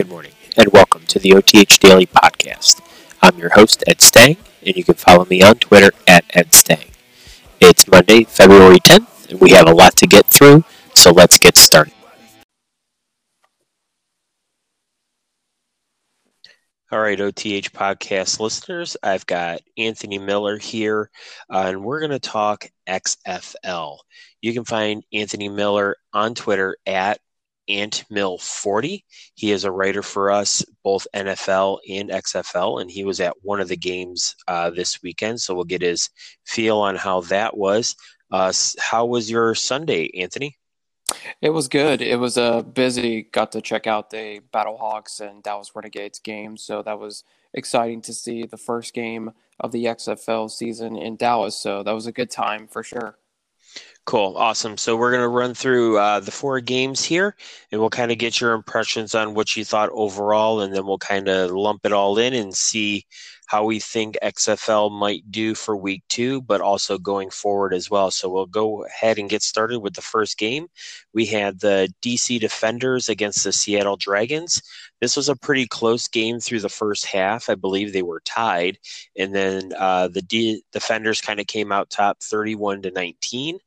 Good morning, and welcome to the OTH Daily Podcast. I'm your host, Ed Stang, and you can follow me on Twitter at Ed Stang. It's Monday, February 10th, and we have a lot to get through, so let's get started. All right, OTH podcast listeners, I've got Anthony Miller here, uh, and we're going to talk XFL. You can find Anthony Miller on Twitter at AntMill40. He is a writer for us, both NFL and XFL, and he was at one of the games uh, this weekend. So we'll get his feel on how that was. Uh, how was your Sunday, Anthony? It was good. It was uh, busy. Got to check out the Battlehawks and Dallas Renegades game. So that was exciting to see the first game of the XFL season in Dallas. So that was a good time for sure. Cool. Awesome. So we're going to run through uh, the four games here and we'll kind of get your impressions on what you thought overall. And then we'll kind of lump it all in and see how we think XFL might do for week two, but also going forward as well. So we'll go ahead and get started with the first game. We had the DC Defenders against the Seattle Dragons. This was a pretty close game through the first half. I believe they were tied. And then uh, the D- Defenders kind of came out top 31 to 19.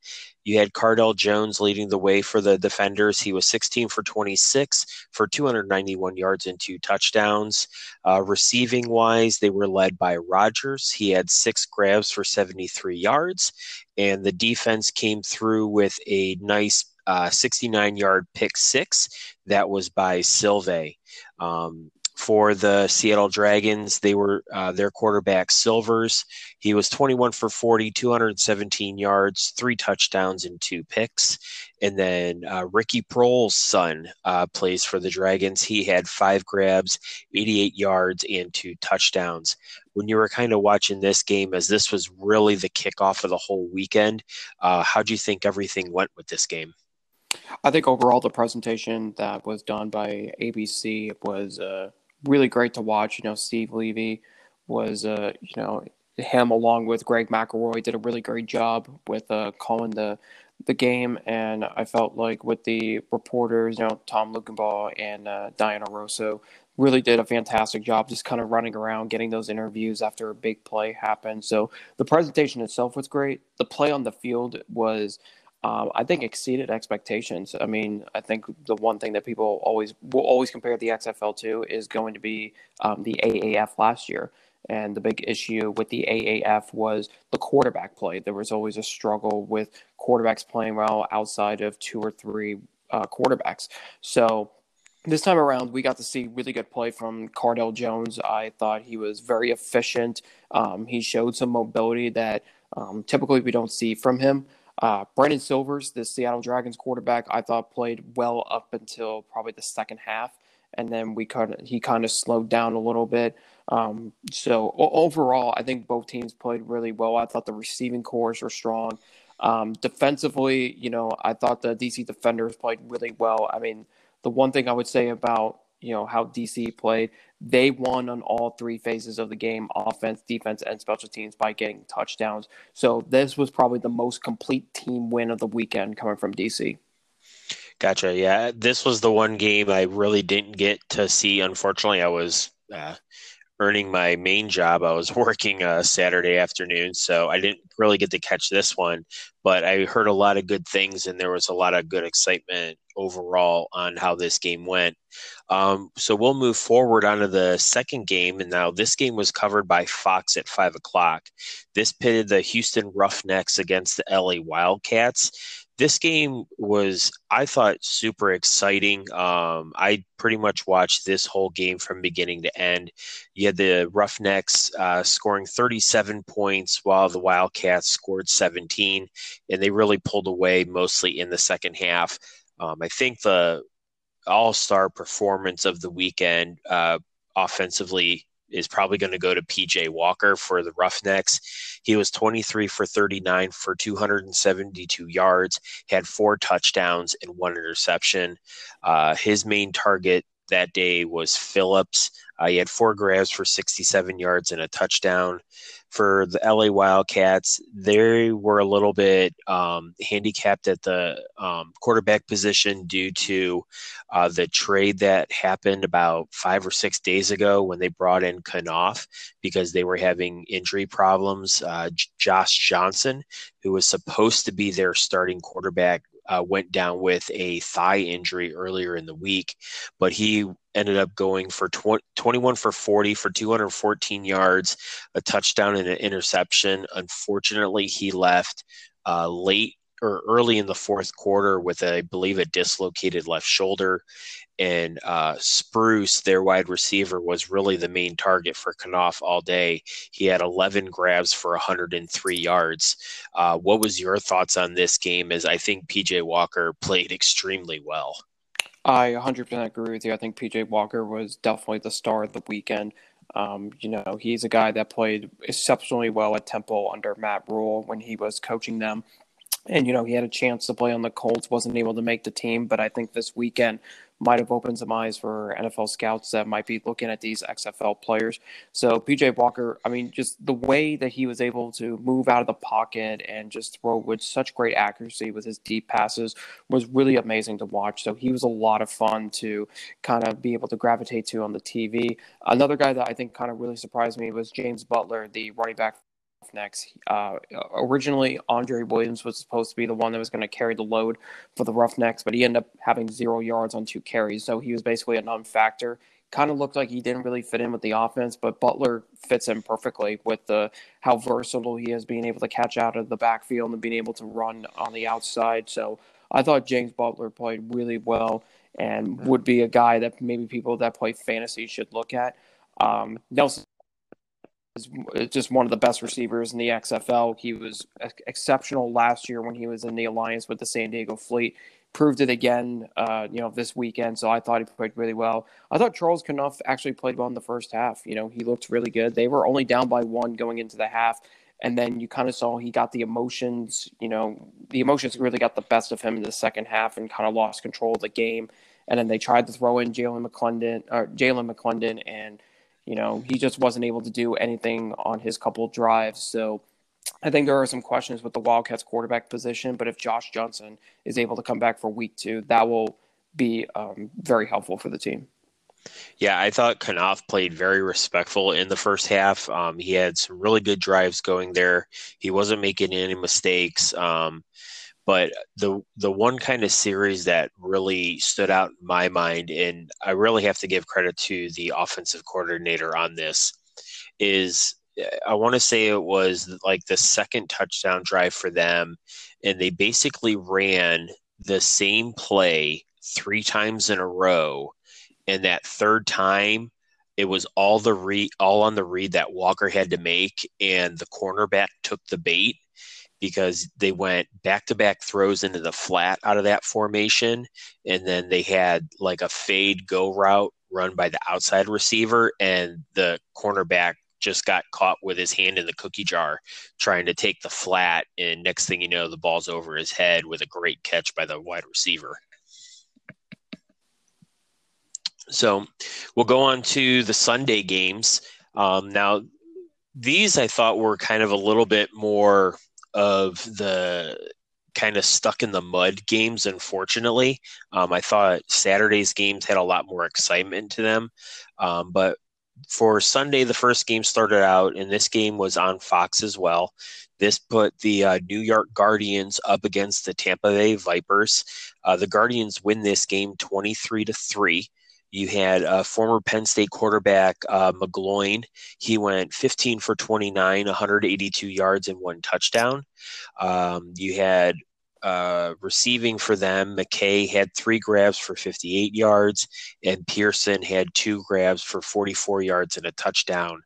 You had Cardale Jones leading the way for the defenders. He was 16 for 26 for 291 yards and two touchdowns. Uh, receiving wise, they were led by Rogers. He had six grabs for 73 yards. And the defense came through with a nice 69 uh, yard pick six. That was by Silve. Um, for the Seattle Dragons. They were uh, their quarterback Silvers. He was 21 for 40, 217 yards, three touchdowns, and two picks. And then uh, Ricky Proehl's son uh, plays for the Dragons. He had five grabs, 88 yards, and two touchdowns. When you were kind of watching this game, as this was really the kickoff of the whole weekend, uh, how do you think everything went with this game? I think overall the presentation that was done by ABC was uh, really great to watch. You know, Steve Levy was, uh, you know, him along with Greg McElroy did a really great job with uh, calling the the game, and I felt like with the reporters, you know, Tom Luginbill and uh, Diana Rosso really did a fantastic job just kind of running around getting those interviews after a big play happened. So the presentation itself was great. The play on the field was um, I think exceeded expectations. I mean, I think the one thing that people always will always compare the XFL to is going to be um, the AAF last year. And the big issue with the AAF was the quarterback play. There was always a struggle with quarterbacks playing well outside of two or three uh, quarterbacks. So this time around, we got to see really good play from Cardale Jones. I thought he was very efficient. Um, he showed some mobility that um, typically we don't see from him. Uh, Brandon Silvers, the Seattle Dragons quarterback, I thought played well up until probably the second half, and then we kind of he kind of slowed down a little bit. Um, so overall, I think both teams played really well. I thought the receiving corps were strong. Um, defensively, you know, I thought the DC defenders played really well. I mean, the one thing I would say about you know how DC played. They won on all three phases of the game: offense, defense, and special teams by getting touchdowns. So this was probably the most complete team win of the weekend coming from DC. Gotcha. Yeah, this was the one game I really didn't get to see. Unfortunately, I was uh, earning my main job. I was working a Saturday afternoon, so I didn't really get to catch this one. But I heard a lot of good things, and there was a lot of good excitement overall on how this game went. Um, so we'll move forward onto the second game, and now this game was covered by Fox at five o'clock. This pitted the Houston Roughnecks against the LA Wildcats. This game was i thought super exciting. Um, i pretty much watched this whole game from beginning to end. You had the roughnecks uh, scoring 37 points while the wildcats scored 17 and they really pulled away mostly in the second half. Um, i think the all-star performance of the weekend uh, offensively is probably going to go to PJ Walker for the Roughnecks. He was 23 for 39 for 272 yards, had four touchdowns and one interception. Uh, his main target that day was Phillips. Uh, he had four grabs for 67 yards and a touchdown. For the LA Wildcats, they were a little bit um, handicapped at the um, quarterback position due to uh, the trade that happened about five or six days ago when they brought in Kanoff because they were having injury problems. Uh, Josh Johnson, who was supposed to be their starting quarterback, uh, went down with a thigh injury earlier in the week, but he ended up going for 20, 21 for 40 for 214 yards, a touchdown and an interception. Unfortunately, he left uh, late or early in the fourth quarter with, a, I believe, a dislocated left shoulder. And uh, Spruce, their wide receiver, was really the main target for Kanoff all day. He had 11 grabs for 103 yards. Uh, what was your thoughts on this game? As I think PJ Walker played extremely well. I 100% agree with you. I think PJ Walker was definitely the star of the weekend. Um, you know, he's a guy that played exceptionally well at Temple under Matt Rhule when he was coaching them. And, you know, he had a chance to play on the Colts, wasn't able to make the team. But I think this weekend, might have opened some eyes for NFL scouts that might be looking at these XFL players. So PJ Walker, I mean, just the way that he was able to move out of the pocket and just throw with such great accuracy with his deep passes was really amazing to watch. So he was a lot of fun to kind of be able to gravitate to on the TV. Another guy that I think kind of really surprised me was James Butler, the running back Roughnecks. Uh, originally, Andre Williams was supposed to be the one that was going to carry the load for the Roughnecks, but he ended up having zero yards on two carries. So he was basically a non factor. Kind of looked like he didn't really fit in with the offense, but Butler fits in perfectly with the how versatile he is, being able to catch out of the backfield and being able to run on the outside. So I thought James Butler played really well and would be a guy that maybe people that play fantasy should look at. Um, Nelson is just one of the best receivers in the XFL. He was exceptional last year when he was in the alliance with the San Diego Fleet. Proved it again, uh, you know, this weekend. So I thought he played really well. I thought Charles Kanoff actually played well in the first half. You know, he looked really good. They were only down by one going into the half, and then you kind of saw he got the emotions. You know, the emotions really got the best of him in the second half and kind of lost control of the game. And then they tried to throw in Jalen McClendon or Jalen McClendon and you know, he just wasn't able to do anything on his couple drives. So I think there are some questions with the Wildcats quarterback position, but if Josh Johnson is able to come back for week two, that will be um, very helpful for the team. Yeah, I thought Kanoff played very respectful in the first half. Um, he had some really good drives going there. He wasn't making any mistakes. Um, but the the one kind of series that really stood out in my mind, and I really have to give credit to the offensive coordinator on this, is I want to say it was like the second touchdown drive for them, and they basically ran the same play three times in a row, and that third time it was all the read all on the read that Walker had to make, and the cornerback took the bait because they went back to back throws into the flat out of that formation. And then they had like a fade go route run by the outside receiver, and the cornerback just got caught with his hand in the cookie jar trying to take the flat. And next thing you know, the ball's over his head with a great catch by the wide receiver. So we'll go on to the Sunday games. Um, now, these I thought were kind of a little bit more of the kind of stuck in the mud games, unfortunately. Um, I thought Saturday's games had a lot more excitement to them. Um, but for Sunday, the first game started out, and this game was on Fox as well. This put the uh, New York Guardians up against the Tampa Bay Vipers. Uh, the Guardians win this game 23 to 3. You had uh, former Penn State quarterback uh, McGloin. He went 15 for 29, 182 yards, and one touchdown. Um, you had uh, receiving for them, McKay had three grabs for 58 yards, and Pearson had two grabs for 44 yards and a touchdown.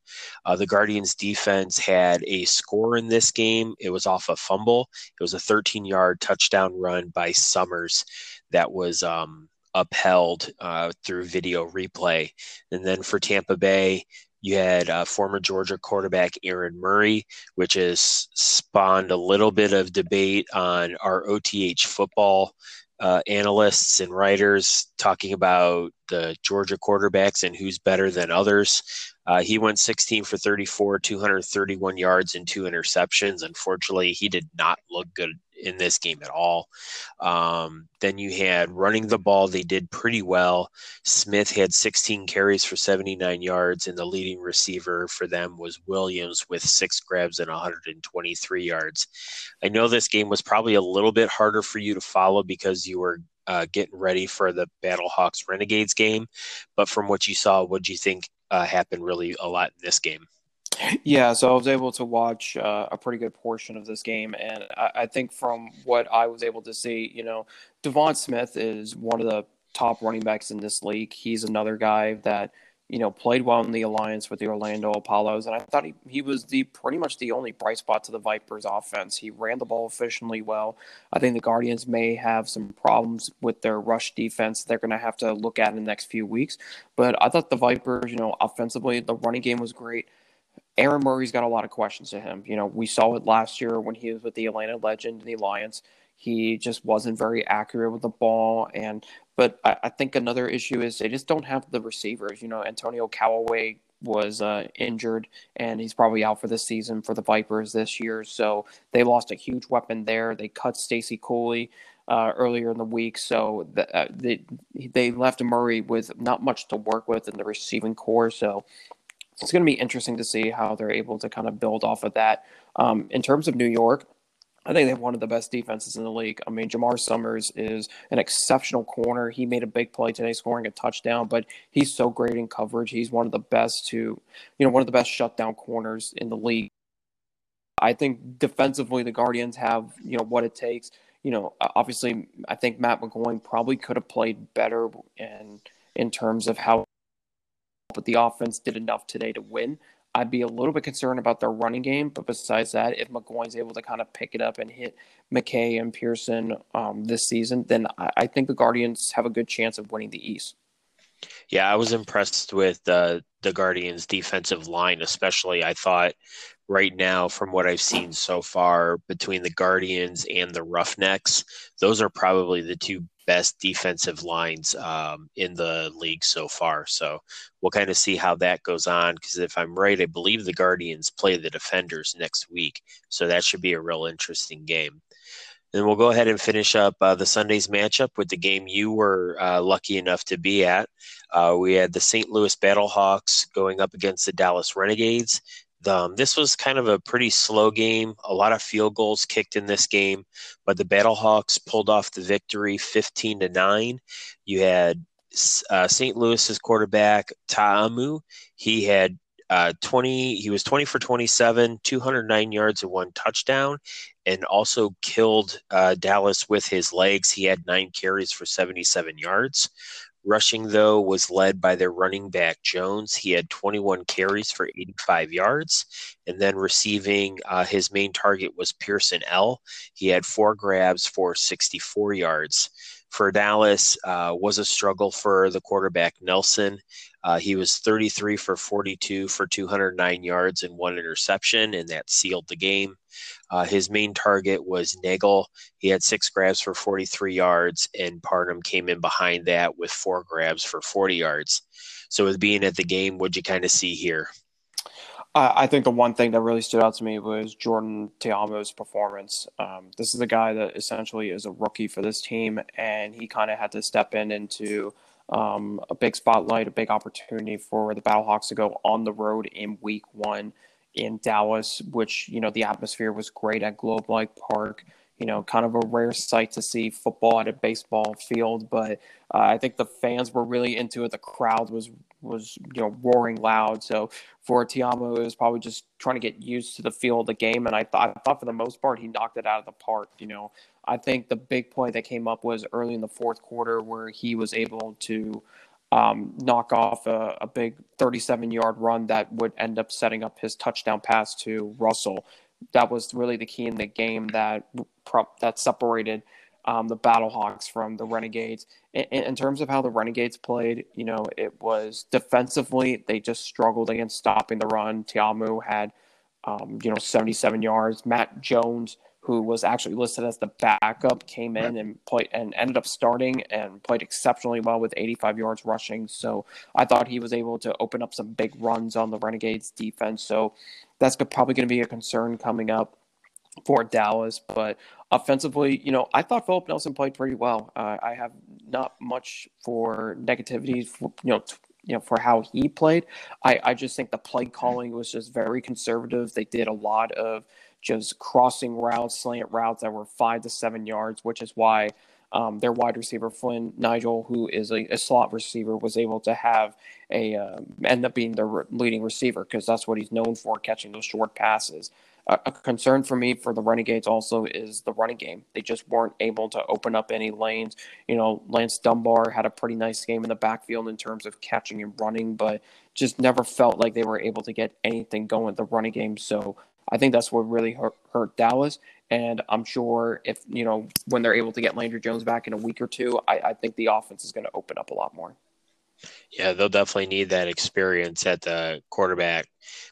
Uh, the Guardians' defense had a score in this game. It was off a fumble. It was a 13 yard touchdown run by Summers that was. Um, upheld uh, through video replay. And then for Tampa Bay, you had uh, former Georgia quarterback Aaron Murray, which has spawned a little bit of debate on our OTH football uh, analysts and writers talking about the Georgia quarterbacks and who's better than others. Uh, he went 16 for 34, 231 yards, and two interceptions. Unfortunately, he did not look good in this game at all. Um, then you had running the ball, they did pretty well. Smith had 16 carries for 79 yards, and the leading receiver for them was Williams with six grabs and 123 yards. I know this game was probably a little bit harder for you to follow because you were uh, getting ready for the Battlehawks Renegades game, but from what you saw, what do you think uh, happened really a lot in this game? Yeah, so I was able to watch uh, a pretty good portion of this game, and I, I, think from what I was able to see, you know, De'Veon Smith is one of the top running backs in this league. He's another guy that you know played well in the alliance with the Orlando Apollos, and I thought he, he was the pretty much the only bright spot to the Vipers' offense. He ran the ball efficiently well. I think the Guardians may have some problems with their rush defense. They're going to have to look at in the next few weeks, but I thought the Vipers, you know, offensively, the running game was great. Aaron Murray's got a lot of questions to him. You know, we saw it last year when he was with the Atlanta Legend and the Alliance. He just wasn't very accurate with the ball. And but I, I think another issue is they just don't have the receivers. You know, Antonio Callaway was uh, injured and he's probably out for the season for the Vipers this year. So they lost a huge weapon there. They cut Stacy Cooley Uh, earlier in the week, so the, uh, they they left Murray with not much to work with in the receiving corps. So it's going to be interesting to see how they're able to kind of build off of that. Um, in terms of New York, I think they have one of the best defenses in the league. I mean, Jamar Summers is an exceptional corner. He made a big play today, scoring a touchdown, but he's so great in coverage. He's one of the best to, you know, one of the best shutdown corners in the league. I think defensively, the Guardians have, you know, what it takes. You know, obviously, I think Matt McGloin probably could have played better in in terms of how but the offense did enough today to win. I'd be a little bit concerned about their running game, but besides that, if McGloin's able to kind of pick it up and hit McKay and Pearson um, this season, then I, I, think the Guardians have a good chance of winning the East. Yeah, I was impressed with uh, the Guardians' defensive line, especially. I thought right now, from what I've seen so far between the Guardians and the Roughnecks, those are probably the two best defensive lines um, in the league so far. So we'll kind of see how that goes on. Because if I'm right, I believe the Guardians play the Defenders next week. So that should be a real interesting game. And we'll go ahead and finish up uh, the Sunday's matchup with the game you were uh, lucky enough to be at. Uh, we had the St. Louis Battlehawks going up against the Dallas Renegades. Um, this was kind of a pretty slow game. A lot of field goals kicked in this game, but the Battlehawks pulled off the victory 15 to 9. You had uh, St. Louis's quarterback, Ta'amu. He had uh, 20 he was 20 for 27 209 yards and one touchdown and also killed uh, dallas with his legs he had nine carries for 77 yards Rushing, though, was led by their running back Jones. He had 21 carries for 85 yards. And then receiving, uh, his main target was Pearson L. He had four grabs for 64 yards. For Dallas, uh, was a struggle for the quarterback Nelson. Uh, he was 33 for 42 for 209 yards and one interception, and that sealed the game. Uh, his main target was Nagel. He had six grabs for 43 yards, and Parham came in behind that with four grabs for 40 yards. So, with being at the game, what'd you kind of see here? I think the one thing that really stood out to me was Jordan Ta'amu's performance. Um, this is a guy that essentially is a rookie for this team, and he kind of had to step in into um, a big spotlight, a big opportunity for the Battlehawks to go on the road in Week One in Dallas, which, you know, the atmosphere was great at Globe Life Park. You know, kind of a rare sight to see football at a baseball field, but uh, I think the fans were really into it. The crowd was was you know roaring loud. So for Ta'amu, it was probably just trying to get used to the feel of the game, and I thought I thought for the most part he knocked it out of the park. You know, I think the big play that came up was early in the fourth quarter where he was able to um, knock off a, a big 37 yard run that would end up setting up his touchdown pass to Russell. That was really the key in the game that that separated um, the Battlehawks from the Renegades. In, in, terms of how the Renegades played, you know, it was defensively they just struggled against stopping the run. Ta'amu had, um, you know, 77 yards. Matt Jones who was actually listed as the backup, came in and played and ended up starting and played exceptionally well with 85 yards rushing. So I thought he was able to open up some big runs on the Renegades defense. So that's probably going to be a concern coming up for Dallas. But offensively, you know, I thought Philip Nelson played pretty well. Uh, I have not much for negativity, for, you know. T- you know, for how he played, I, I just think the play calling was just very conservative. They did a lot of just crossing routes, slant routes that were five to seven yards, which is why um, their wide receiver Flynn Nagel, who is a, a, slot receiver, was able to have a uh, end up being their leading receiver because that's what he's known for, catching those short passes. A concern for me for the Renegades also is the running game. They just weren't able to open up any lanes. You know, Lance Dunbar had a pretty nice game in the backfield in terms of catching and running, but just never felt like they were able to get anything going the running game. So I think that's what really hurt, hurt Dallas. And I'm sure if, you know, when they're able to get Landry Jones back in a week or two, I, I think the offense is going to open up a lot more. Yeah, they'll definitely need that experience at the quarterback.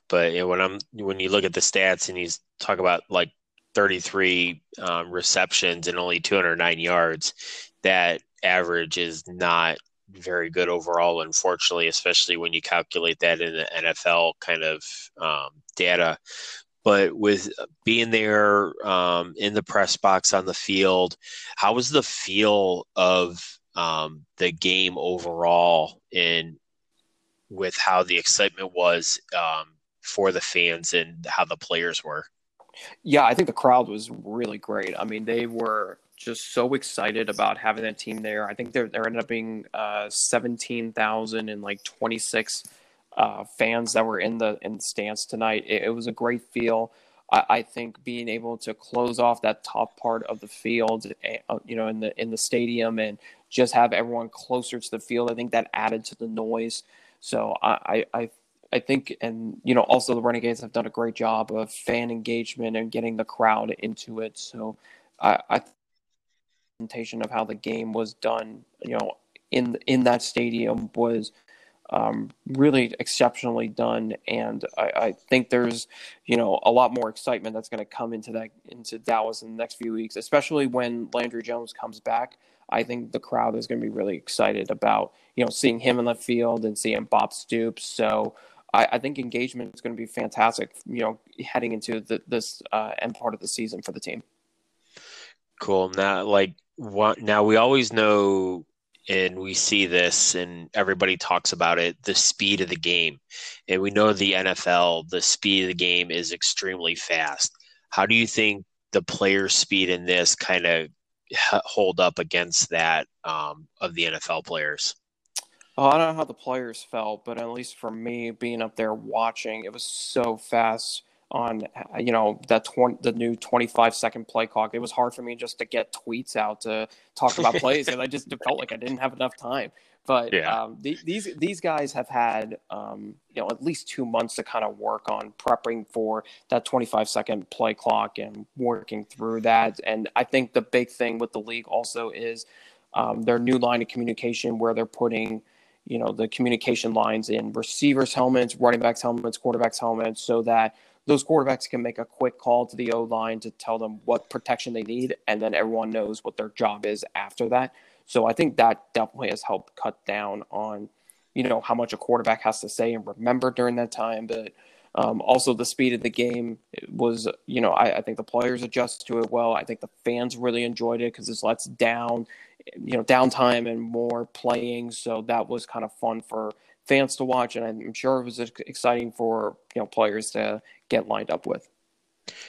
But you know, when I'm when you look at the stats and he's talk about like 33 um, receptions and only 209 yards, that average is not very good overall, unfortunately, especially when you calculate that in the NFL kind of um, data but with being there um, in the press box on the field, how was the feel of um, the game overall and with how the excitement was um, for the fans and how the players were? Yeah, I think the crowd was really great. I mean, they were just so excited about having that team there. I think there there ended up being uh, seventeen thousand and like twenty six uh, fans that were in the in the stands tonight. It, it was a great feel. I, I, think being able to close off that top part of the field, eh, uh, you know, in the in the stadium, and just have everyone closer to the field, I think that added to the noise. So I I I think, and you know, also the Renegades have done a great job of fan engagement and getting the crowd into it. So I, I presentation of how the game was done, you know, in in that stadium was um, really exceptionally done, and I, I, think there's you know a lot more excitement that's going to come into that into Dallas in the next few weeks, especially when Landry Jones comes back. I think the crowd is going to be really excited about you know seeing him in the field and seeing Bob Stoops. So I, I think engagement is going to be fantastic. You know, heading into the, this uh, end part of the season for the team. Cool. Now, like, what, now we always know and we see this and everybody talks about it the speed of the game. And we know the nfl the speed of the game is extremely fast. How do you think the player speed in this kind of hold up against that um, of the nfl players? Oh, i don't know how the players felt but at least for me being up there watching it was so fast on you know that 20, the new 25 second play clock. It was hard for me just to get tweets out to talk about plays and i just felt like i didn't have enough time. But yeah. um, the, these these guys have had um, you know at least two months to kind of work on prepping for that 25 second play clock and working through that. And i think the big thing with the league also is um, their new line of communication where they're putting you know the communication lines in receivers helmets running backs helmets quarterbacks helmets so that those quarterbacks can make a quick call to the O line to tell them what protection they need, and then everyone knows what their job is after that. So I think that definitely has helped cut down on, you know, how much a quarterback has to say and remember during that time. But um, also the speed of the game was, you know, I, I, think the players adjusted to it well. I think the fans really enjoyed it because it's less down, you know, downtime and more playing. So that was kind of fun for fans to watch, and I'm sure it was exciting for you know players to get lined up with.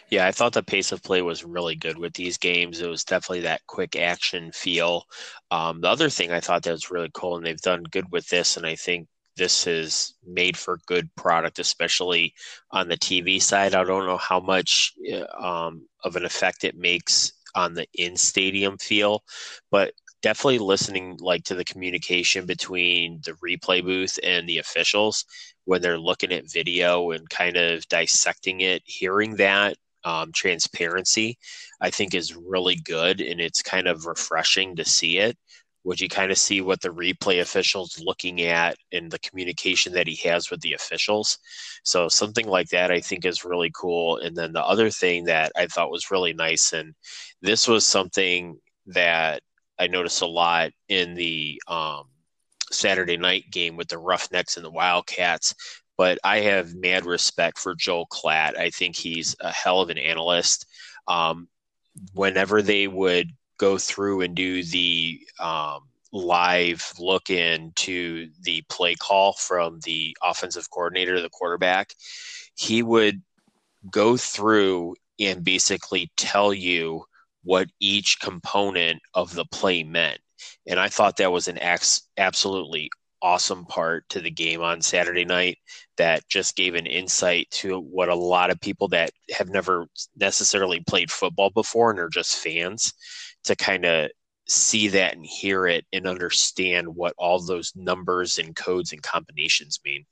Yeah, I thought the pace of play was really good with these games. It was definitely that quick action feel. Um, the other thing I thought that was really cool, and they've done good with this, and I think this is made for good product, especially on the TV side. I don't know how much um, of an effect it makes on the in stadium feel, but definitely listening like to the communication between the replay booth and the officials when they're looking at video and kind of dissecting it hearing that um, transparency i think is really good and it's kind of refreshing to see it Would you kind of see what the replay officials looking at and the communication that he has with the officials? So something like that I think is really cool. And then the other thing that I thought was really nice, and this was something that I noticed a lot in the um, Saturday night game with the Roughnecks and the Wildcats. But I have mad respect for Joel Klatt. I think he's a hell of an analyst. Um, whenever they would go through and do the um, live look into the play call from the offensive coordinator the quarterback, he would go through and basically tell you what each component of the play meant. And I thought that was an ex- absolutely awesome part to the game on Saturday night that just gave an insight to what a lot of people that have never necessarily played football before and are just fans to kind of see that and hear it and understand what all those numbers and codes and combinations mean.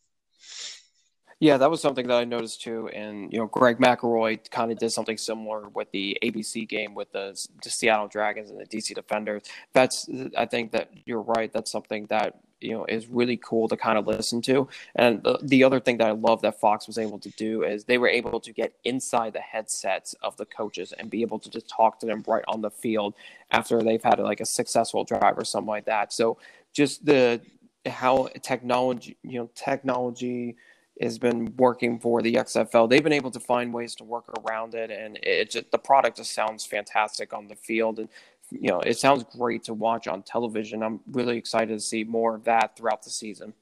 Yeah, that was something that I noticed too. And you know, Greg McElroy kind of did something similar with the ABC game with the, the Seattle Dragons and the DC Defenders. That's I think that you're right. That's something that you know is really cool to kind of listen to. And the, the other thing that I love that Fox was able to do is they were able to get inside the headsets of the coaches and be able to just talk to them right on the field after they've had like a successful drive or something like that. So just the how technology, you know, technology has been working for the XFL. They've been able to find ways to work around it, and it just, the product just sounds fantastic on the field, and you know it sounds great to watch on television. I'm really excited to see more of that throughout the season.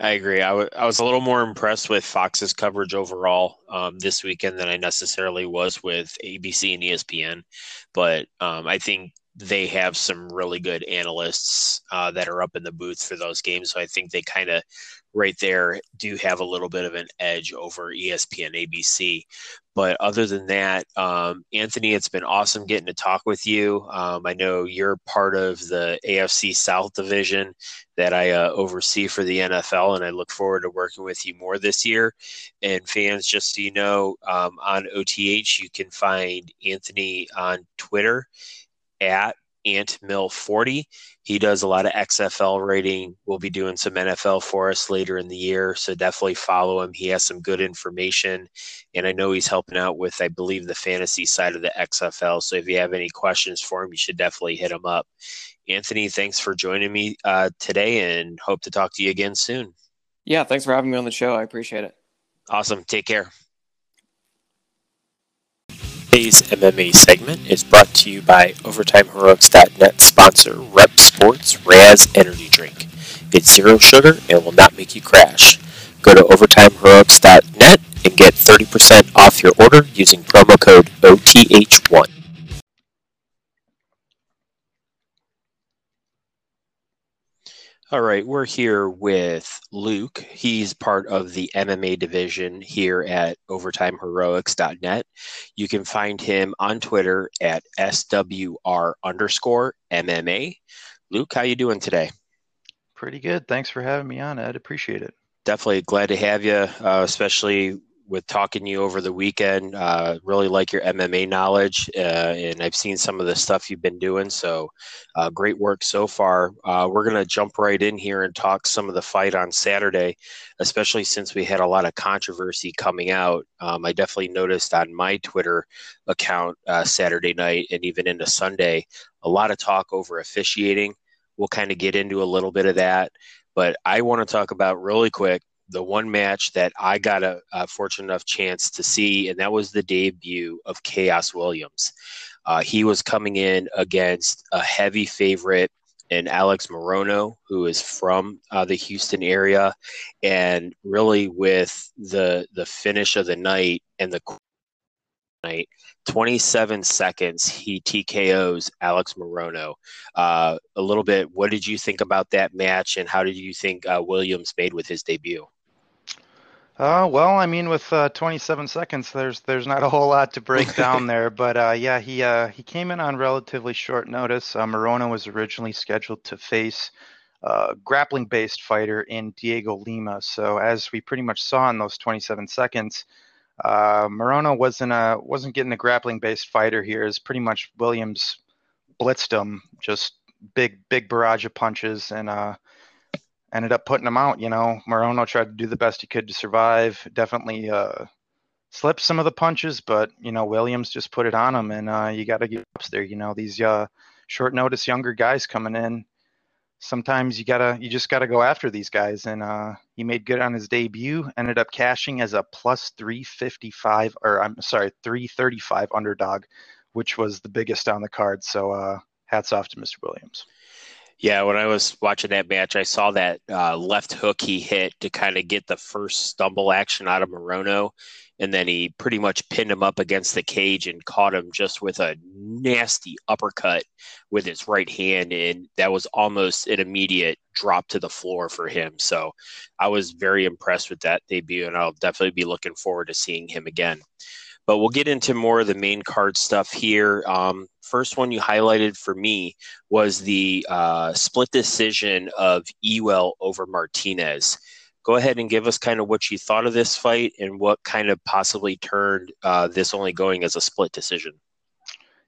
I agree. I, w- I was a little more impressed with Fox's coverage overall um, this weekend than I necessarily was with ABC and ESPN, but um, I think they have some really good analysts uh, that are up in the booth for those games. So I think they kind of right there do have a little bit of an edge over ESPN ABC. But other than that, um, Anthony, it's been awesome getting to talk with you. Um, I know you're part of the AFC South division that I uh, oversee for the NFL, and I look forward to working with you more this year. And fans, just so you know, um, on OTH, you can find Anthony on Twitter at AntMill40. He does a lot of XFL rating. We'll be doing some NFL for us later in the year, so definitely follow him. He has some good information, and I know he's helping out with, I believe, the fantasy side of the XFL. So if you have any questions for him, you should definitely hit him up. Anthony, thanks for joining me uh, today, and hope to talk to you again soon. Yeah, thanks for having me on the show. I appreciate it. Awesome. Take care. Today's MMA segment is brought to you by OvertimeHeroics.net sponsor Rep Sports Raz Energy Drink. It's zero sugar and will not make you crash. Go to OvertimeHeroics.net and get 30% off your order using promo code OTH1. All right, we're here with Luke. He's part of the MMA division here at OvertimeHeroics.net. You can find him on Twitter at SWR underscore MMA. Luke, how you doing today? Pretty good. Thanks for having me on, Ed. Appreciate it. Definitely glad to have you, uh, especially with talking to you over the weekend. Uh, really like your MMA knowledge, uh, and I've seen some of the stuff you've been doing. So, uh, great work so far. Uh, we're going to jump right in here and talk some of the fight on Saturday, especially since we had a lot of controversy coming out. Um, I definitely noticed on my Twitter account uh, Saturday night and even into Sunday a lot of talk over officiating. We'll kind of get into a little bit of that. But I want to talk about really quick the one match that I got a, a, fortunate enough chance to see, and that was the debut of Khaos Williams. Uh, he was coming in against a heavy favorite in Alex Morono, who is from uh, the Houston area, and really with the the finish of the night and the night. 27 seconds, he TKOs Alex Morono. Uh, a little bit, what did you think about that match, and how did you think uh, Williams made with his debut? Uh, well, I mean, with uh, 27 seconds, there's there's not a whole lot to break down there, but uh, yeah, he uh, he came in on relatively short notice. Uh, Morono was originally scheduled to face a uh, grappling-based fighter in Diego Lima. So as we pretty much saw in those 27 seconds, uh, Morono wasn't a wasn't getting a grappling-based fighter here. Is pretty much Williams blitzed him, just big big barrage of punches and uh, ended up putting him out. You know, Morono tried to do the best he could to survive. Definitely uh, slipped some of the punches, but you know Williams just put it on him, and uh, you got to get ups there. You know these uh, short notice younger guys coming in. Sometimes you gotta, you just gotta go after these guys, and uh, he made good on his debut. Ended up cashing as a plus 355, or I'm sorry, 335 underdog, which was the biggest on the card. So uh, hats off to Mr. Williams. Yeah, when I was watching that match, I saw that uh, left hook he hit to kind of get the first stumble action out of Morono, and then he pretty much pinned him up against the cage and caught him just with a nasty uppercut with his right hand, and that was almost an immediate drop to the floor for him. So I was very impressed with that debut, and I'll definitely be looking forward to seeing him again. But we'll get into more of the main card stuff here. Um, first one you highlighted for me was the uh, split decision of Ewell over Martinez. Go ahead and give us kind of what you thought of this fight and what kind of possibly turned uh, this only going as a split decision.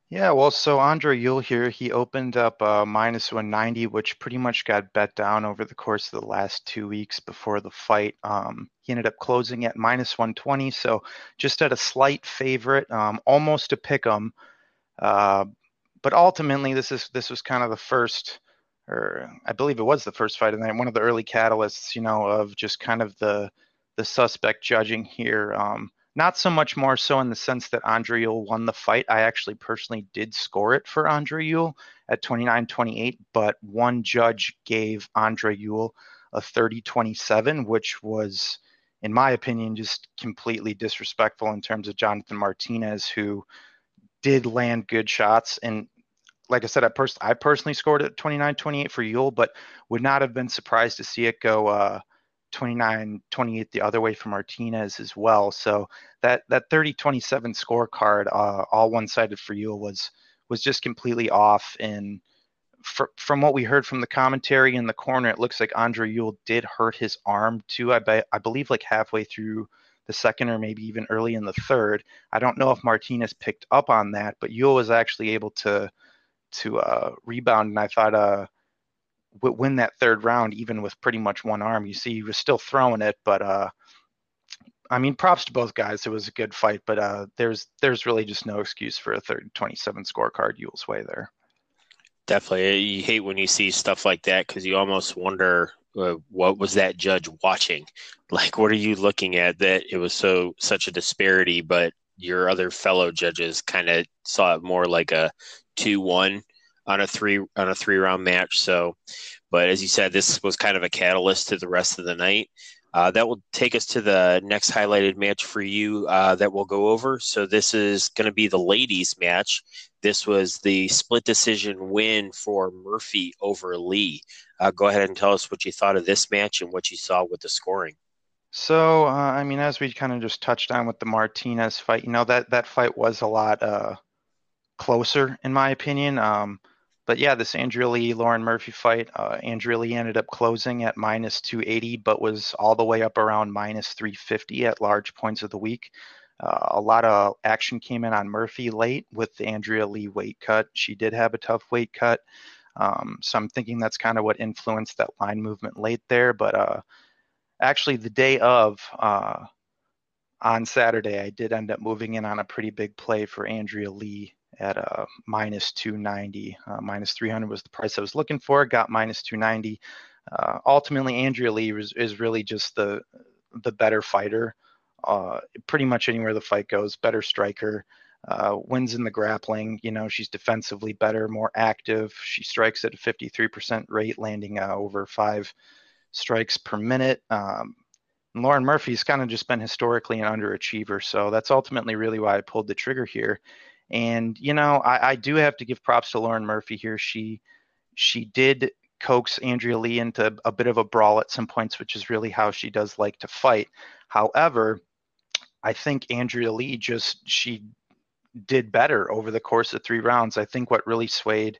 Yeah, well, so Andre Ewell here, he opened up uh, minus 190, which pretty much got bet down over the course of the last two weeks before the fight. Um, he ended up closing at minus 120, so just at a slight favorite, um, almost a pick 'em. Uh, but ultimately, this is this was kind of the first, or I believe it was the first fight of the one of the early catalysts, you know, of just kind of the the suspect judging here. Um, not so much more so in the sense that Andre Ewell won the fight. I actually personally did score it for Andre Ewell at 29 28, but one judge gave Andre Ewell a 30 27, which was, in my opinion, just completely disrespectful in terms of Jonathan Martinez, who did land good shots. And like I said, I, pers- I personally scored it 29 28 for Ewell, but would not have been surprised to see it go. Uh, 29 28 the other way for Martinez as well. So that that 30 27 scorecard, uh, all one sided for you was was just completely off. And fr- from what we heard from the commentary in the corner, it looks like Andre Ewell did hurt his arm too. I, be- I believe like halfway through the second or maybe even early in the third. I don't know if Martinez picked up on that, but Ewell was actually able to to uh, rebound. And I thought uh, win that third round even with pretty much one arm. You see, he was still throwing it, but uh, I mean, props to both guys. It was a good fight, but uh, there's there's really just no excuse for a third 27 scorecard Ewell's way there. Definitely, you hate when you see stuff like that because you almost wonder uh, what was that judge watching. Like, what are you looking at that it was so such a disparity, but your other fellow judges kind of saw it more like a two one on a three on a three round match. So, but as you said, this was kind of a catalyst to the rest of the night. Uh, that will take us to the next highlighted match for you uh, that we'll go over. So this is going to be the ladies' match. This was the split decision win for Murphy over Lee. Uh, go ahead and tell us what you thought of this match and what you saw with the scoring. So, uh, I mean, as we kind of just touched on with the Martinez fight, you know that that fight was a lot uh, closer, in my opinion. Um, but yeah, this Andrea Lee Lauren Murphy fight, uh, Andrea Lee ended up closing at minus 280, but was all the way up around minus 350 at large points of the week. Uh, a lot of action came in on Murphy late with the Andrea Lee weight cut. She did have a tough weight cut. Um, so I'm thinking that's kind of what influenced that line movement late there. But uh, actually, the day of, uh, on Saturday, I did end up moving in on a pretty big play for Andrea Lee at a uh, minus 290. Uh, minus 300 was the price I was looking for. Got minus 290. Uh, ultimately, Andrea Lee is, is, really just the the better fighter. Uh, pretty much anywhere the fight goes, better striker. Uh, wins in the grappling. You know, she's defensively better, more active. She strikes at a 53% rate, landing uh, over five strikes per minute. Um, Lauren Murphy's kind of just been historically an underachiever. So that's ultimately really why I pulled the trigger here. And you know, I, I do have to give props to Lauren Murphy here. She she did coax Andrea Lee into a bit of a brawl at some points, which is really how she does like to fight. However, I think Andrea Lee just she did better over the course of three rounds. I think what really swayed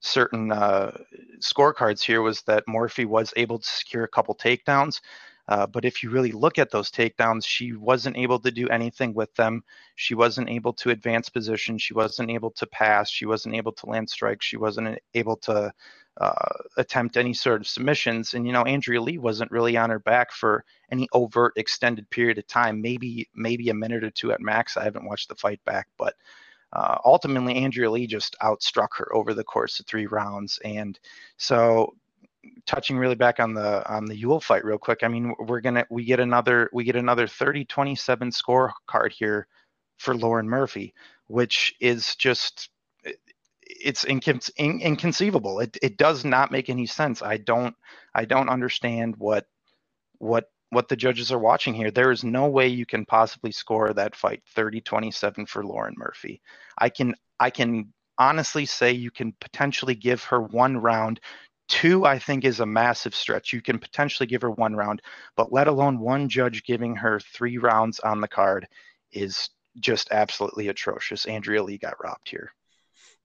certain uh, scorecards here was that Murphy was able to secure a couple takedowns. Uh, but if you really look at those takedowns, she wasn't able to do anything with them. She wasn't able to advance position. She wasn't able to pass. She wasn't able to land strikes. She wasn't able to uh, attempt any sort of submissions. And you know, Andrea Lee wasn't really on her back for any overt extended period of time. Maybe maybe a minute or two at max. I haven't watched the fight back, but uh, ultimately Andrea Lee just outstruck her over the course of three rounds. And so touching really back on the on the Ewell fight real quick. I mean, we're gonna we get another we get another 30-27 score card here for Lauren Murphy, which is just it's incon- in, inconceivable. It it does not make any sense. I don't I don't understand what what what the judges are watching here. There is no way you can possibly score that fight 30-27 for Lauren Murphy. I can I can honestly say you can potentially give her one round Two, I think, is a massive stretch. You can potentially give her one round, but let alone one judge giving her three rounds on the card is just absolutely atrocious. Andrea Lee got robbed here.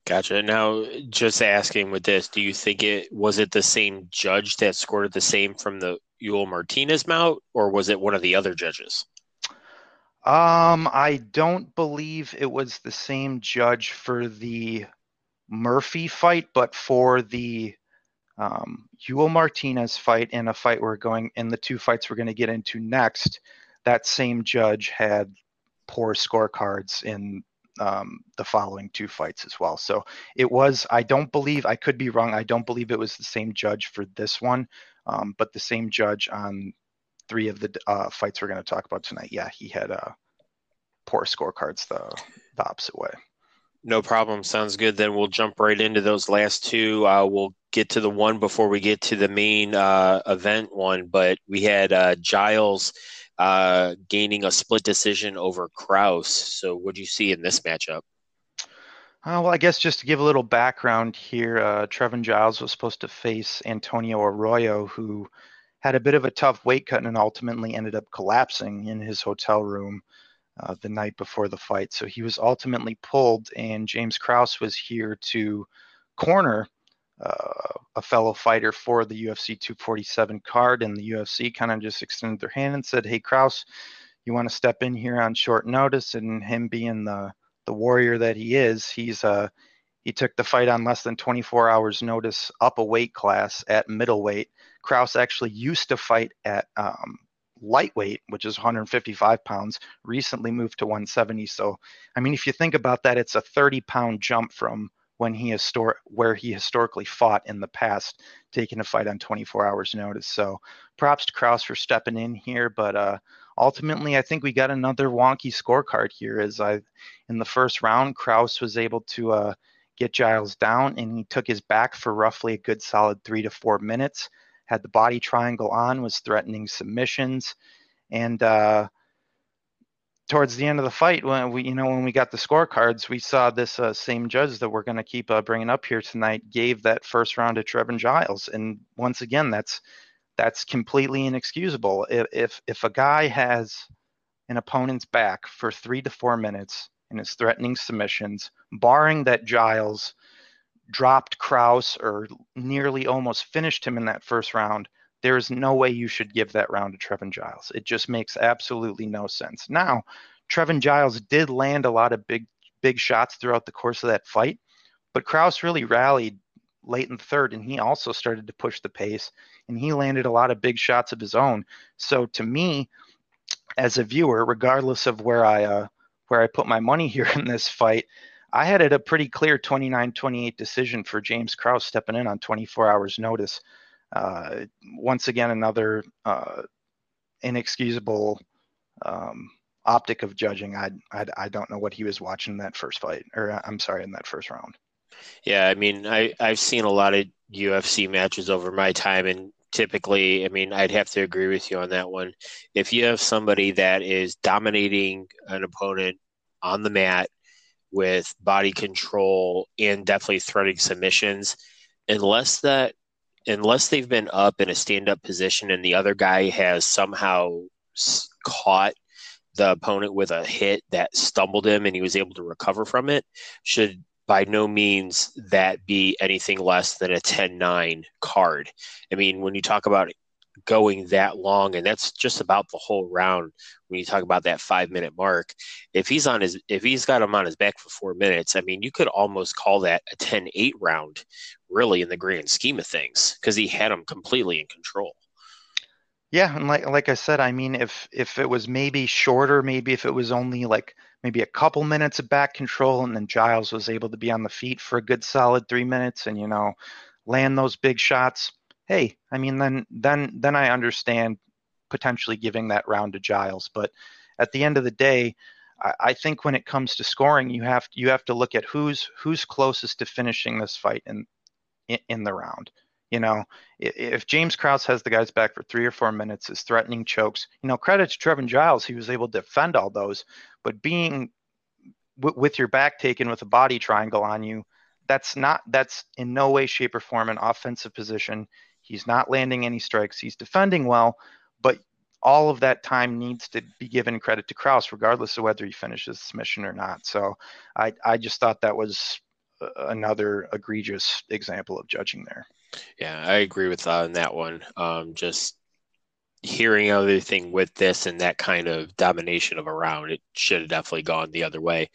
Gotcha. Now, just asking with this, do you think it was it the same judge that scored the same from the Ewell Martinez mount, or was it one of the other judges? Um, I don't believe it was the same judge for the Murphy fight, but for the um, Martinez fight and a fight we're going in the two fights we're going to get into next. That same judge had poor scorecards in um, the following two fights as well. So it was, I don't believe, I could be wrong. I don't believe it was the same judge for this one, um, but the same judge on three of the uh, fights we're going to talk about tonight. Yeah, he had uh, poor scorecards the, the opposite way. No problem. Sounds good. Then we'll jump right into those last two. Uh, we'll get to the one before we get to the main uh, event one, but we had uh, Giles uh, gaining a split decision over Krause. So, what do you see in this matchup? Uh, well, I guess just to give a little background here, uh, Trevin Giles was supposed to face Antonio Arroyo, who had a bit of a tough weight cut and ultimately ended up collapsing in his hotel room uh, the night before the fight. So he was ultimately pulled, and James Krause was here to corner uh, a fellow fighter for the UFC 247 card, and the UFC kind of just extended their hand and said, "Hey, Krause, you want to step in here on short notice?" And him being the the warrior that he is, he's uh he took the fight on less than 24 hours notice up a weight class at middleweight. Krause actually used to fight at um, lightweight, which is 155 pounds, recently moved to 170. So, I mean, if you think about that, it's a 30 pound jump from when he histor- where he historically fought in the past, taking a fight on 24 hours notice. So, props to Krause for stepping in here, but uh, ultimately, I think we got another wonky scorecard here. As I, in the first round, Krause was able to uh, get Giles down, and he took his back for roughly a good solid three to four minutes had the body triangle on, was threatening submissions, and uh, towards the end of the fight, when we, you know, when we got the scorecards, we saw this uh, same judge that we're going to keep uh, bringing up here tonight gave that first round to Trevin Giles, and once again, that's that's completely inexcusable. If if, if a guy has an opponent's back for three to four minutes and is threatening submissions, barring that Giles dropped Krause or nearly almost finished him in that first round, there is no way you should give that round to Trevin Giles. It just makes absolutely no sense. Now, Trevin Giles did land a lot of big big shots throughout the course of that fight, but Krause really rallied late in the third and he also started to push the pace and he landed a lot of big shots of his own. So to me, as a viewer, regardless of where I uh, where I put my money here in this fight, I had it a pretty clear 29 28 decision for James Krause stepping in on 24 hours notice. Uh, once again, another uh, inexcusable um, optic of judging. I, I, I don't know what he was watching in that first fight, or uh, I'm sorry, in that first round. Yeah, I mean, I, I've seen a lot of UFC matches over my time, and typically, I mean, I'd have to agree with you on that one. If you have somebody that is dominating an opponent on the mat, with body control and definitely threading submissions unless that unless they've been up in a stand up position and the other guy has somehow caught the opponent with a hit that stumbled him and he was able to recover from it should by no means that be anything less than a 10-9 card. I mean, when you talk about going that long, and that's just about the whole round. When you talk about that five minute mark, if he's on his, if he's got him on his back for four minutes, I mean, you could almost call that a 10-8 round, really, in the grand scheme of things, because he had him completely in control. Yeah, and like like I said, I mean, if if it was maybe shorter, maybe if it was only like maybe a couple minutes of back control, and then Giles was able to be on the feet for a good solid three minutes, and you know, land those big shots. Hey, I mean, then then then I understand potentially giving that round to Giles, but at the end of the day, I, I think when it comes to scoring, you have you have to look at who's who's closest to finishing this fight in in, the round. You know, if James Krause has the guys back for three or four minutes, is threatening chokes, you know, credit to Trevin Giles, he was able to defend all those. But being w- with your back taken with a body triangle on you, that's not, that's in no way, shape, or form an offensive position. He's not landing any strikes. He's defending well, but all of that time needs to be given credit to Krause, regardless of whether he finishes submission or not. So I, I just thought that was another egregious example of judging there. Yeah, I agree with uh, that one. Um, just hearing everything with this and that kind of domination of a round, it should have definitely gone the other way.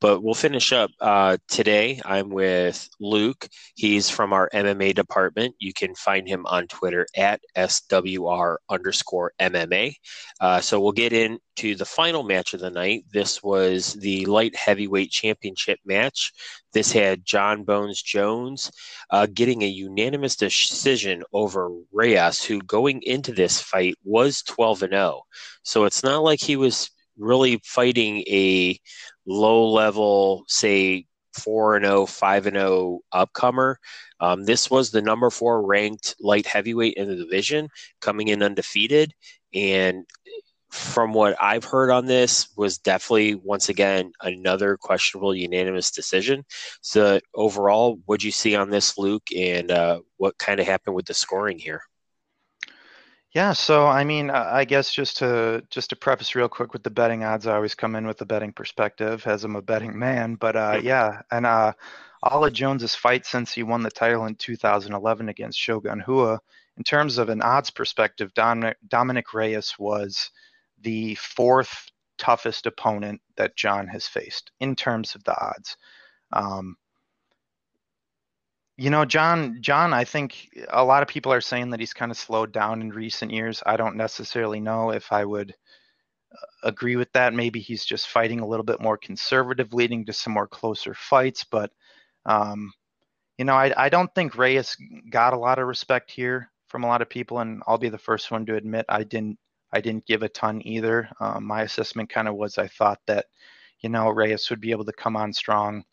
But we'll finish up uh, today. I'm with Luke. He's from our MMA department. You can find him on Twitter at SWR underscore MMA. Uh, so we'll get into the final match of the night. This was the light heavyweight championship match. This had John Bones Jones uh, getting a unanimous decision over Reyes, who going into this fight was 12 and 0. So it's not like he was really fighting a low level, say, 4 and 0, 5 and 0 upcomer. Um, this was the number four ranked light heavyweight in the division, coming in undefeated. And from what I've heard on this, was definitely once again another questionable unanimous decision. So overall, what you see on this, Luke, and uh, what kind of happened with the scoring here? Yeah, so I mean, I guess just to just to preface real quick with the betting odds, I always come in with the betting perspective as I'm a betting man. But uh, yeah, and uh, Ala Jones's fight since he won the title in 2011 against Shogun Rua, in terms of an odds perspective, Dominic, Reyes was the fourth toughest opponent that John has faced in terms of the odds. Um, you know, John, John, I think a lot of people are saying that he's kind of slowed down in recent years. I don't necessarily know if I would uh, agree with that. Maybe he's just fighting a little bit more conservative, leading to some more closer fights. But, um, you know, I, I don't think Reyes got a lot of respect here from a lot of people, and I'll be the first one to admit I didn't. I didn't give a ton either. Um, my assessment kind of was I thought that, you know, Reyes would be able to come on strong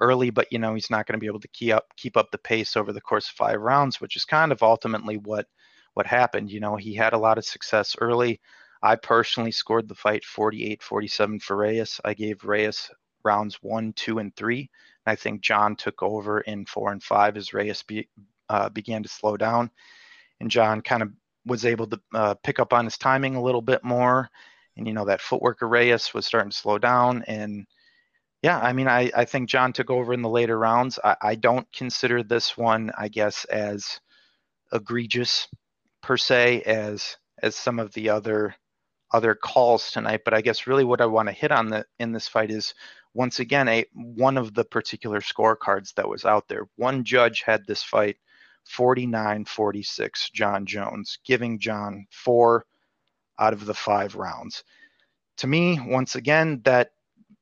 early, but you know he's not going to be able to keep up keep up the pace over the course of five rounds, which is kind of ultimately what what happened. You know, he had a lot of success early. I personally scored the fight 48-47 for Reyes. I gave Reyes rounds one, two, and three. And I think John took over in four and five as Reyes be, uh, began to slow down, and John kind of was able to uh, pick up on his timing a little bit more. And you know that footwork of Reyes was starting to slow down, and yeah, I mean, I, I think John took over in the later rounds. I, I don't consider this one, I guess, as egregious per se as as some of the other other calls tonight. But I guess really what I want to hit on the in this fight is once again a one of the particular scorecards that was out there. One judge had this fight 49-46 John Jones, giving John four out of the five rounds. To me, once again, that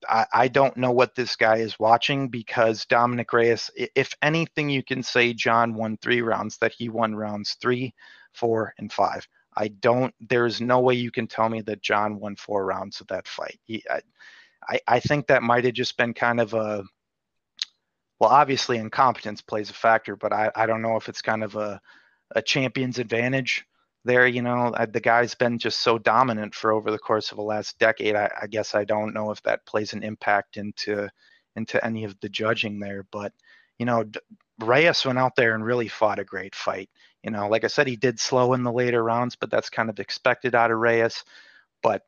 I, I, don't know what this guy is watching because Dominic Reyes, if anything, you can say John won three rounds, that he won rounds three, four, and five. I don't, there's no way you can tell me that John won four rounds of that fight. He, I, I think that might have just been kind of a, well, obviously incompetence plays a factor, but I, I don't know if it's kind of a, a champion's advantage there. You know, the guy's been just so dominant for over the course of the last decade. I, I guess I don't know if that plays an impact into into any of the judging there. But you know, Reyes went out there and really fought a great fight. You know, like I said, he did slow in the later rounds, but that's kind of expected out of Reyes. But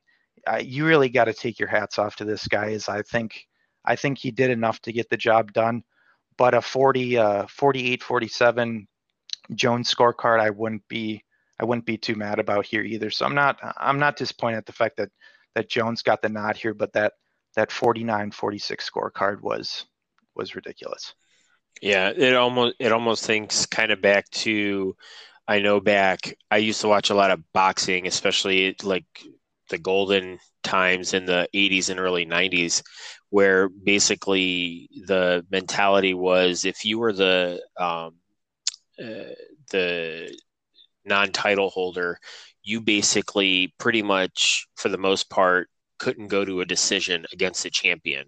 uh, you really got to take your hats off to this guy. Is I think I think he did enough to get the job done. But a 40, uh, 48, 47 Jones scorecard, I wouldn't be I wouldn't be too mad about here either. So I'm not I'm not disappointed at the fact that that Jones got the nod here, but that that 49-46 scorecard was was ridiculous. Yeah, it almost it almost thinks kind of back to I know back I used to watch a lot of boxing, especially like the golden times in the 80s and early 90s where basically the mentality was if you were the um, uh, the non-title holder you basically pretty much for the most part couldn't go to a decision against the champion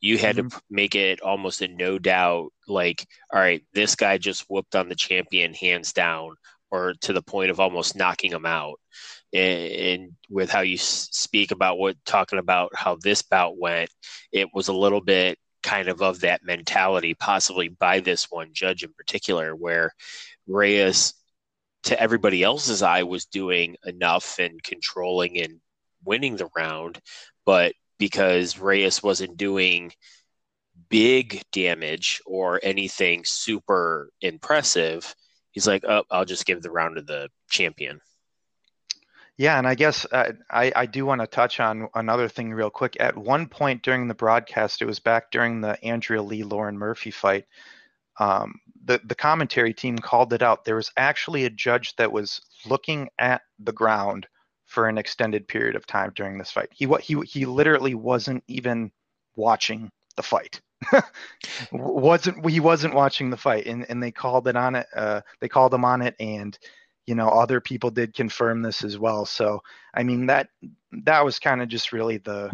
you had mm-hmm. to make it almost a no doubt like all right this guy just whooped on the champion hands down or to the point of almost knocking him out and, with how you speak about what talking about how this bout went, it was a little bit kind of of that mentality, possibly by this one judge in particular, where Reyes, to everybody else's eye, was doing enough and controlling and winning the round, but because Reyes wasn't doing big damage or anything super impressive, he's like, "Oh, I'll just give the round to the champion." Yeah, and I guess uh, I, I do want to touch on another thing real quick. At one point during the broadcast, it was back during the Andrea Lee Lauren Murphy fight. Um, the the commentary team called it out. There was actually a judge that was looking at the ground for an extended period of time during this fight. He he he literally wasn't even watching the fight. wasn't he wasn't watching the fight, and and they called it on it. Uh, they called him on it, and you know other people did confirm this as well. So i mean that that was kind of just really the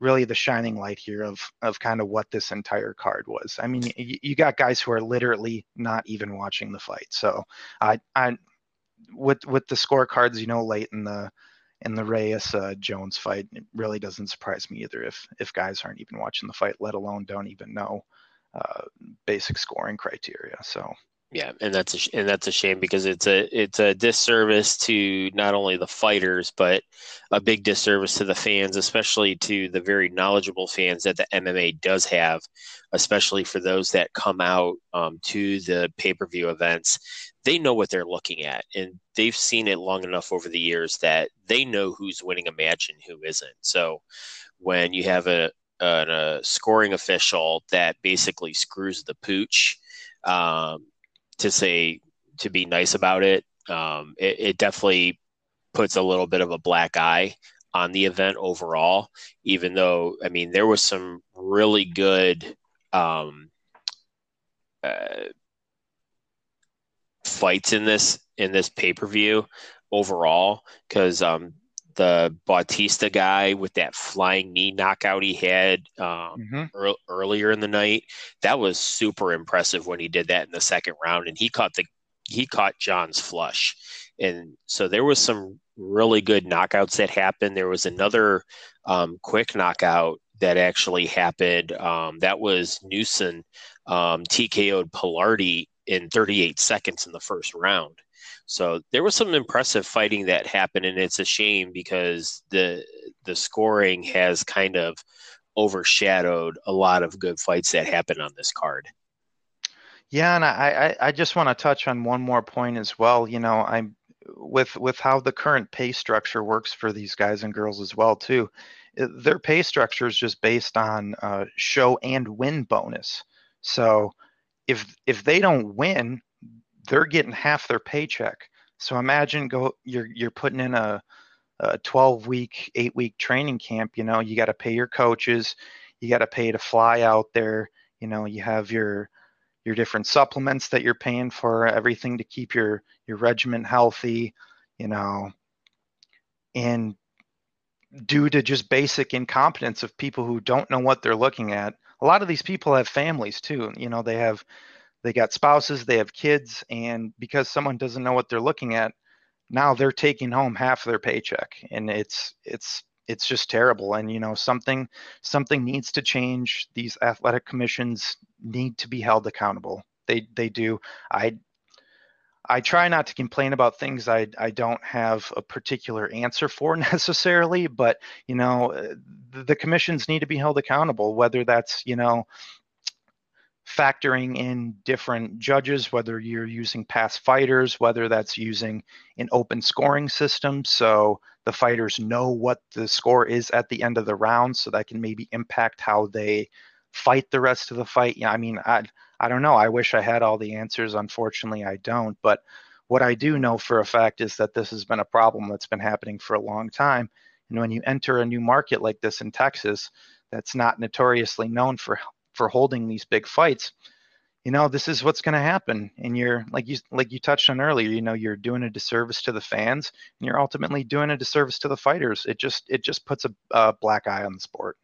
really the shining light here of of kind of what this entire card was. I mean you, you got guys who are literally not even watching the fight. So i i with with the scorecards you know late in the in the Reyes uh, Jones fight, it really doesn't surprise me either if if guys aren't even watching the fight, let alone don't even know uh, basic scoring criteria. So yeah, and that's a and that's a shame because it's a it's a disservice to not only the fighters but a big disservice to the fans, especially to the very knowledgeable fans that the MMA does have, especially for those that come out um, to the pay per view events. They know what they're looking at, and they've seen it long enough over the years that they know who's winning a match and who isn't. So when you have a, a, a scoring official that basically screws the pooch. Um, to say to be nice about it. Um, it, it definitely puts a little bit of a black eye on the event overall. Even though, I mean, there was some really good um, uh, fights in this in this pay per view overall because um, the Bautista guy with that flying knee knockout he had um, mm-hmm. er- earlier in the night. That was super impressive when he did that in the second round, and he caught the he caught Johns flush, and so there was some really good knockouts that happened. There was another um, quick knockout that actually happened. Um, that was Newson um, TKO'd Pilarte in 38 seconds in the first round. So there was some impressive fighting that happened, and it's a shame because the the scoring has kind of overshadowed a lot of good fights that happened on this card. Yeah, and I, I, I just want to touch on one more point as well. You know, I'm with with how the current pay structure works for these guys and girls as well too. Their pay structure is just based on uh, show and win bonus. So if if they don't win, they're getting half their paycheck. So imagine go you're you're putting in a, a 12 week, eight week training camp. You know, you got to pay your coaches, you got to pay to fly out there. You know, you have your your different supplements that you're paying for, everything to keep your your regiment healthy. You know, and due to just basic incompetence of people who don't know what they're looking at, a lot of these people have families too. You know, they have they got spouses, they have kids, and because someone doesn't know what they're looking at, now they're taking home half of their paycheck, and it's it's it's just terrible. And you know something something needs to change. These athletic commissions need to be held accountable. They they do. I I try not to complain about things I, I don't have a particular answer for necessarily, but you know, uh, the, the commissions need to be held accountable, whether that's, you know, factoring in different judges, whether you're using past fighters, whether that's using an open scoring system. So the fighters know what the score is at the end of the round, so that can maybe impact how they fight the rest of the fight. Yeah, I mean, I I don't know. I wish I had all the answers. Unfortunately, I don't. But what I do know for a fact is that this has been a problem that's been happening for a long time. And when you enter a new market like this in Texas, that's not notoriously known for for holding these big fights, you know, this is what's going to happen. And you're like you like you touched on earlier, you know, you're doing a disservice to the fans, and you're ultimately doing a disservice to the fighters. It just it just puts a, a black eye on the sport.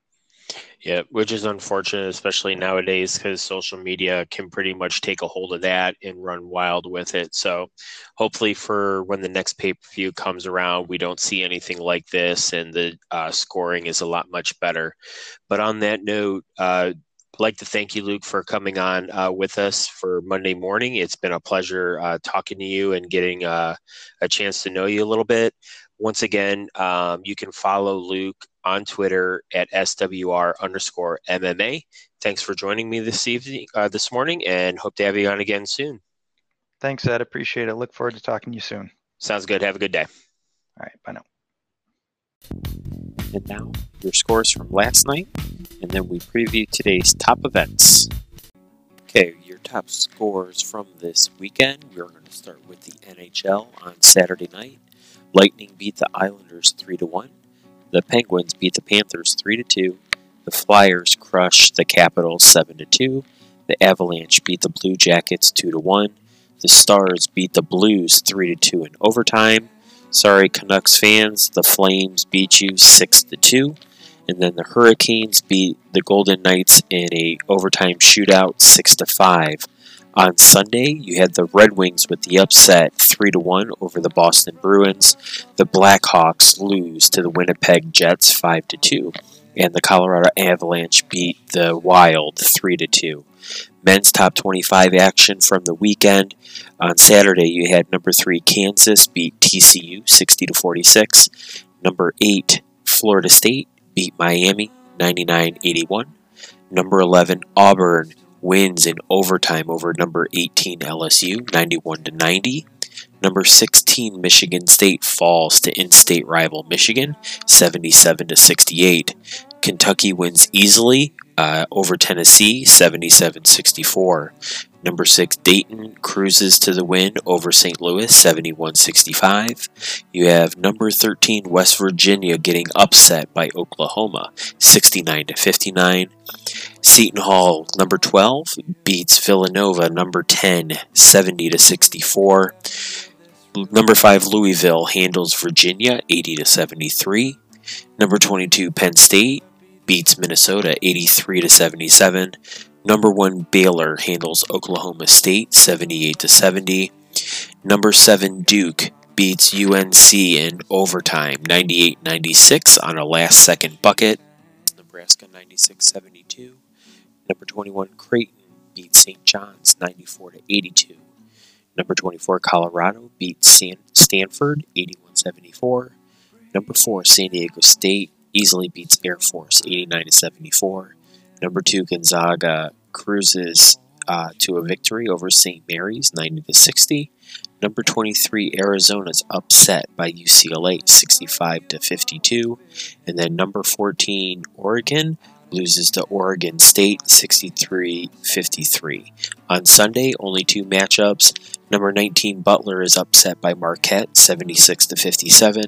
Yeah, which is unfortunate, especially nowadays, because social media can pretty much take a hold of that and run wild with it. So, hopefully, for when the next pay per view comes around, we don't see anything like this, and the uh, scoring is a lot much better. But on that note, uh, I'd like to thank you, Luke, for coming on uh, with us for Monday morning. It's been a pleasure uh, talking to you and getting uh, a chance to know you a little bit. Once again, um, you can follow Luke on Twitter at SWR underscore MMA. Thanks for joining me this evening, uh, this morning, and hope to have you on again soon. Thanks, Ed. Appreciate it. Look forward to talking to you soon. Sounds good. Have a good day. All right. Bye now. And now, your scores from last night, and then we preview today's top events. Okay, your top scores from this weekend. We're going to start with the NHL on Saturday night. Lightning beat the Islanders 3 to 1. The Penguins beat the Panthers 3 to 2. The Flyers crushed the Capitals 7 to 2. The Avalanche beat the Blue Jackets 2 to 1. The Stars beat the Blues 3 to 2 in overtime. Sorry Canucks fans, the Flames beat you 6 to 2. And then the Hurricanes beat the Golden Knights in a overtime shootout 6 to 5. On Sunday, you had the Red Wings with the upset 3 to 1 over the Boston Bruins. The Blackhawks lose to the Winnipeg Jets 5 to 2, and the Colorado Avalanche beat the Wild 3 to 2. Men's top 25 action from the weekend. On Saturday, you had number 3 Kansas beat TCU 60 to 46. Number 8 Florida State beat Miami 99-81. Number 11 Auburn wins in overtime over number 18 LSU 91 to 90. Number 16 Michigan State falls to in-state rival Michigan 77 to 68. Kentucky wins easily uh, over Tennessee 77-64. Number 6 Dayton cruises to the win over St. Louis 71-65. You have number 13 West Virginia getting upset by Oklahoma 69-59. Seton Hall number 12 beats Villanova number 10 70-64. Number 5 Louisville handles Virginia 80-73. Number 22 Penn State beats Minnesota 83 to 77. Number 1 Baylor handles Oklahoma State 78 to 70. Number 7 Duke beats UNC in overtime 98-96 on a last second bucket. Nebraska 96-72. Number 21 Creighton beats St. John's 94 to 82. Number 24 Colorado beats San- Stanford 81-74. Number 4 San Diego State easily beats Air Force 89 to 74. Number 2 Gonzaga cruises uh, to a victory over St. Mary's 90 to 60. Number 23 Arizona's upset by UCLA 65 to 52. And then number 14 Oregon loses to Oregon State 63 53. On Sunday, only two matchups. Number 19 Butler is upset by Marquette 76 to 57,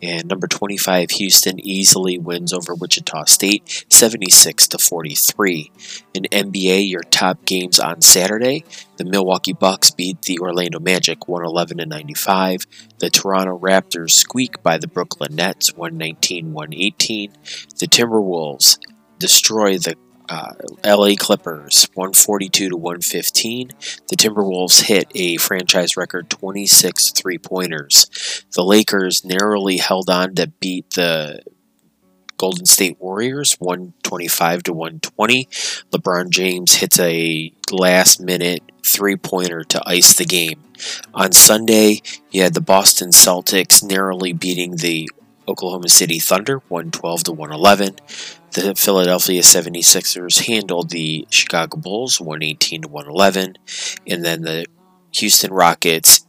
and number 25 Houston easily wins over Wichita State 76 to 43. In NBA, your top games on Saturday, the Milwaukee Bucks beat the Orlando Magic 111 to 95. The Toronto Raptors squeak by the Brooklyn Nets 119-118. The Timberwolves destroy the uh, LA Clippers 142 to 115. The Timberwolves hit a franchise record 26 three pointers. The Lakers narrowly held on to beat the Golden State Warriors 125 to 120. LeBron James hits a last minute three pointer to ice the game. On Sunday, you had the Boston Celtics narrowly beating the Oklahoma City Thunder 112 to 111. The Philadelphia 76ers handled the Chicago Bulls 118 to 111. And then the Houston Rockets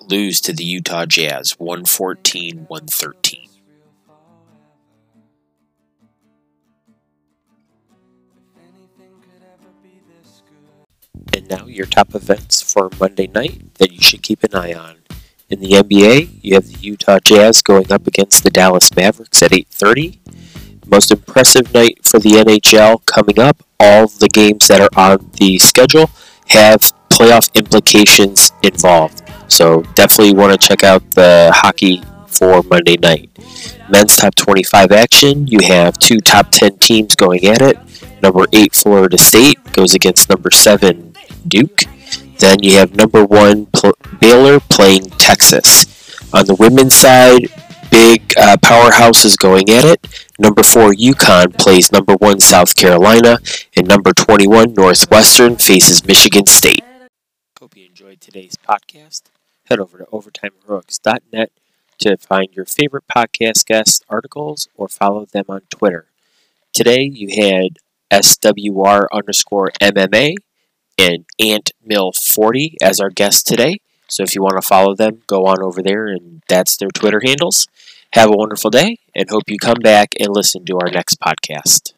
lose to the Utah Jazz 114 113. And now your top events for Monday night that you should keep an eye on. In the NBA, you have the Utah Jazz going up against the Dallas Mavericks at 8:30. Most impressive night for the NHL coming up. All the games that are on the schedule have playoff implications involved. So definitely want to check out the hockey for Monday night. Men's top 25 action, you have two top 10 teams going at it. Number 8 Florida State goes against number 7 Duke. Then you have number 1 Pl- Baylor playing Texas. On the women's side, big uh, powerhouses going at it. Number 4 UConn plays number 1 South Carolina and number 21 Northwestern faces Michigan State. Hope you enjoyed today's podcast. Head over to overtimeheroics.net to find your favorite podcast guest articles or follow them on Twitter. Today you had SWR underscore MMA and Ant Mill 40 as our guests today. So if you want to follow them, go on over there and that's their Twitter handles. Have a wonderful day and hope you come back and listen to our next podcast.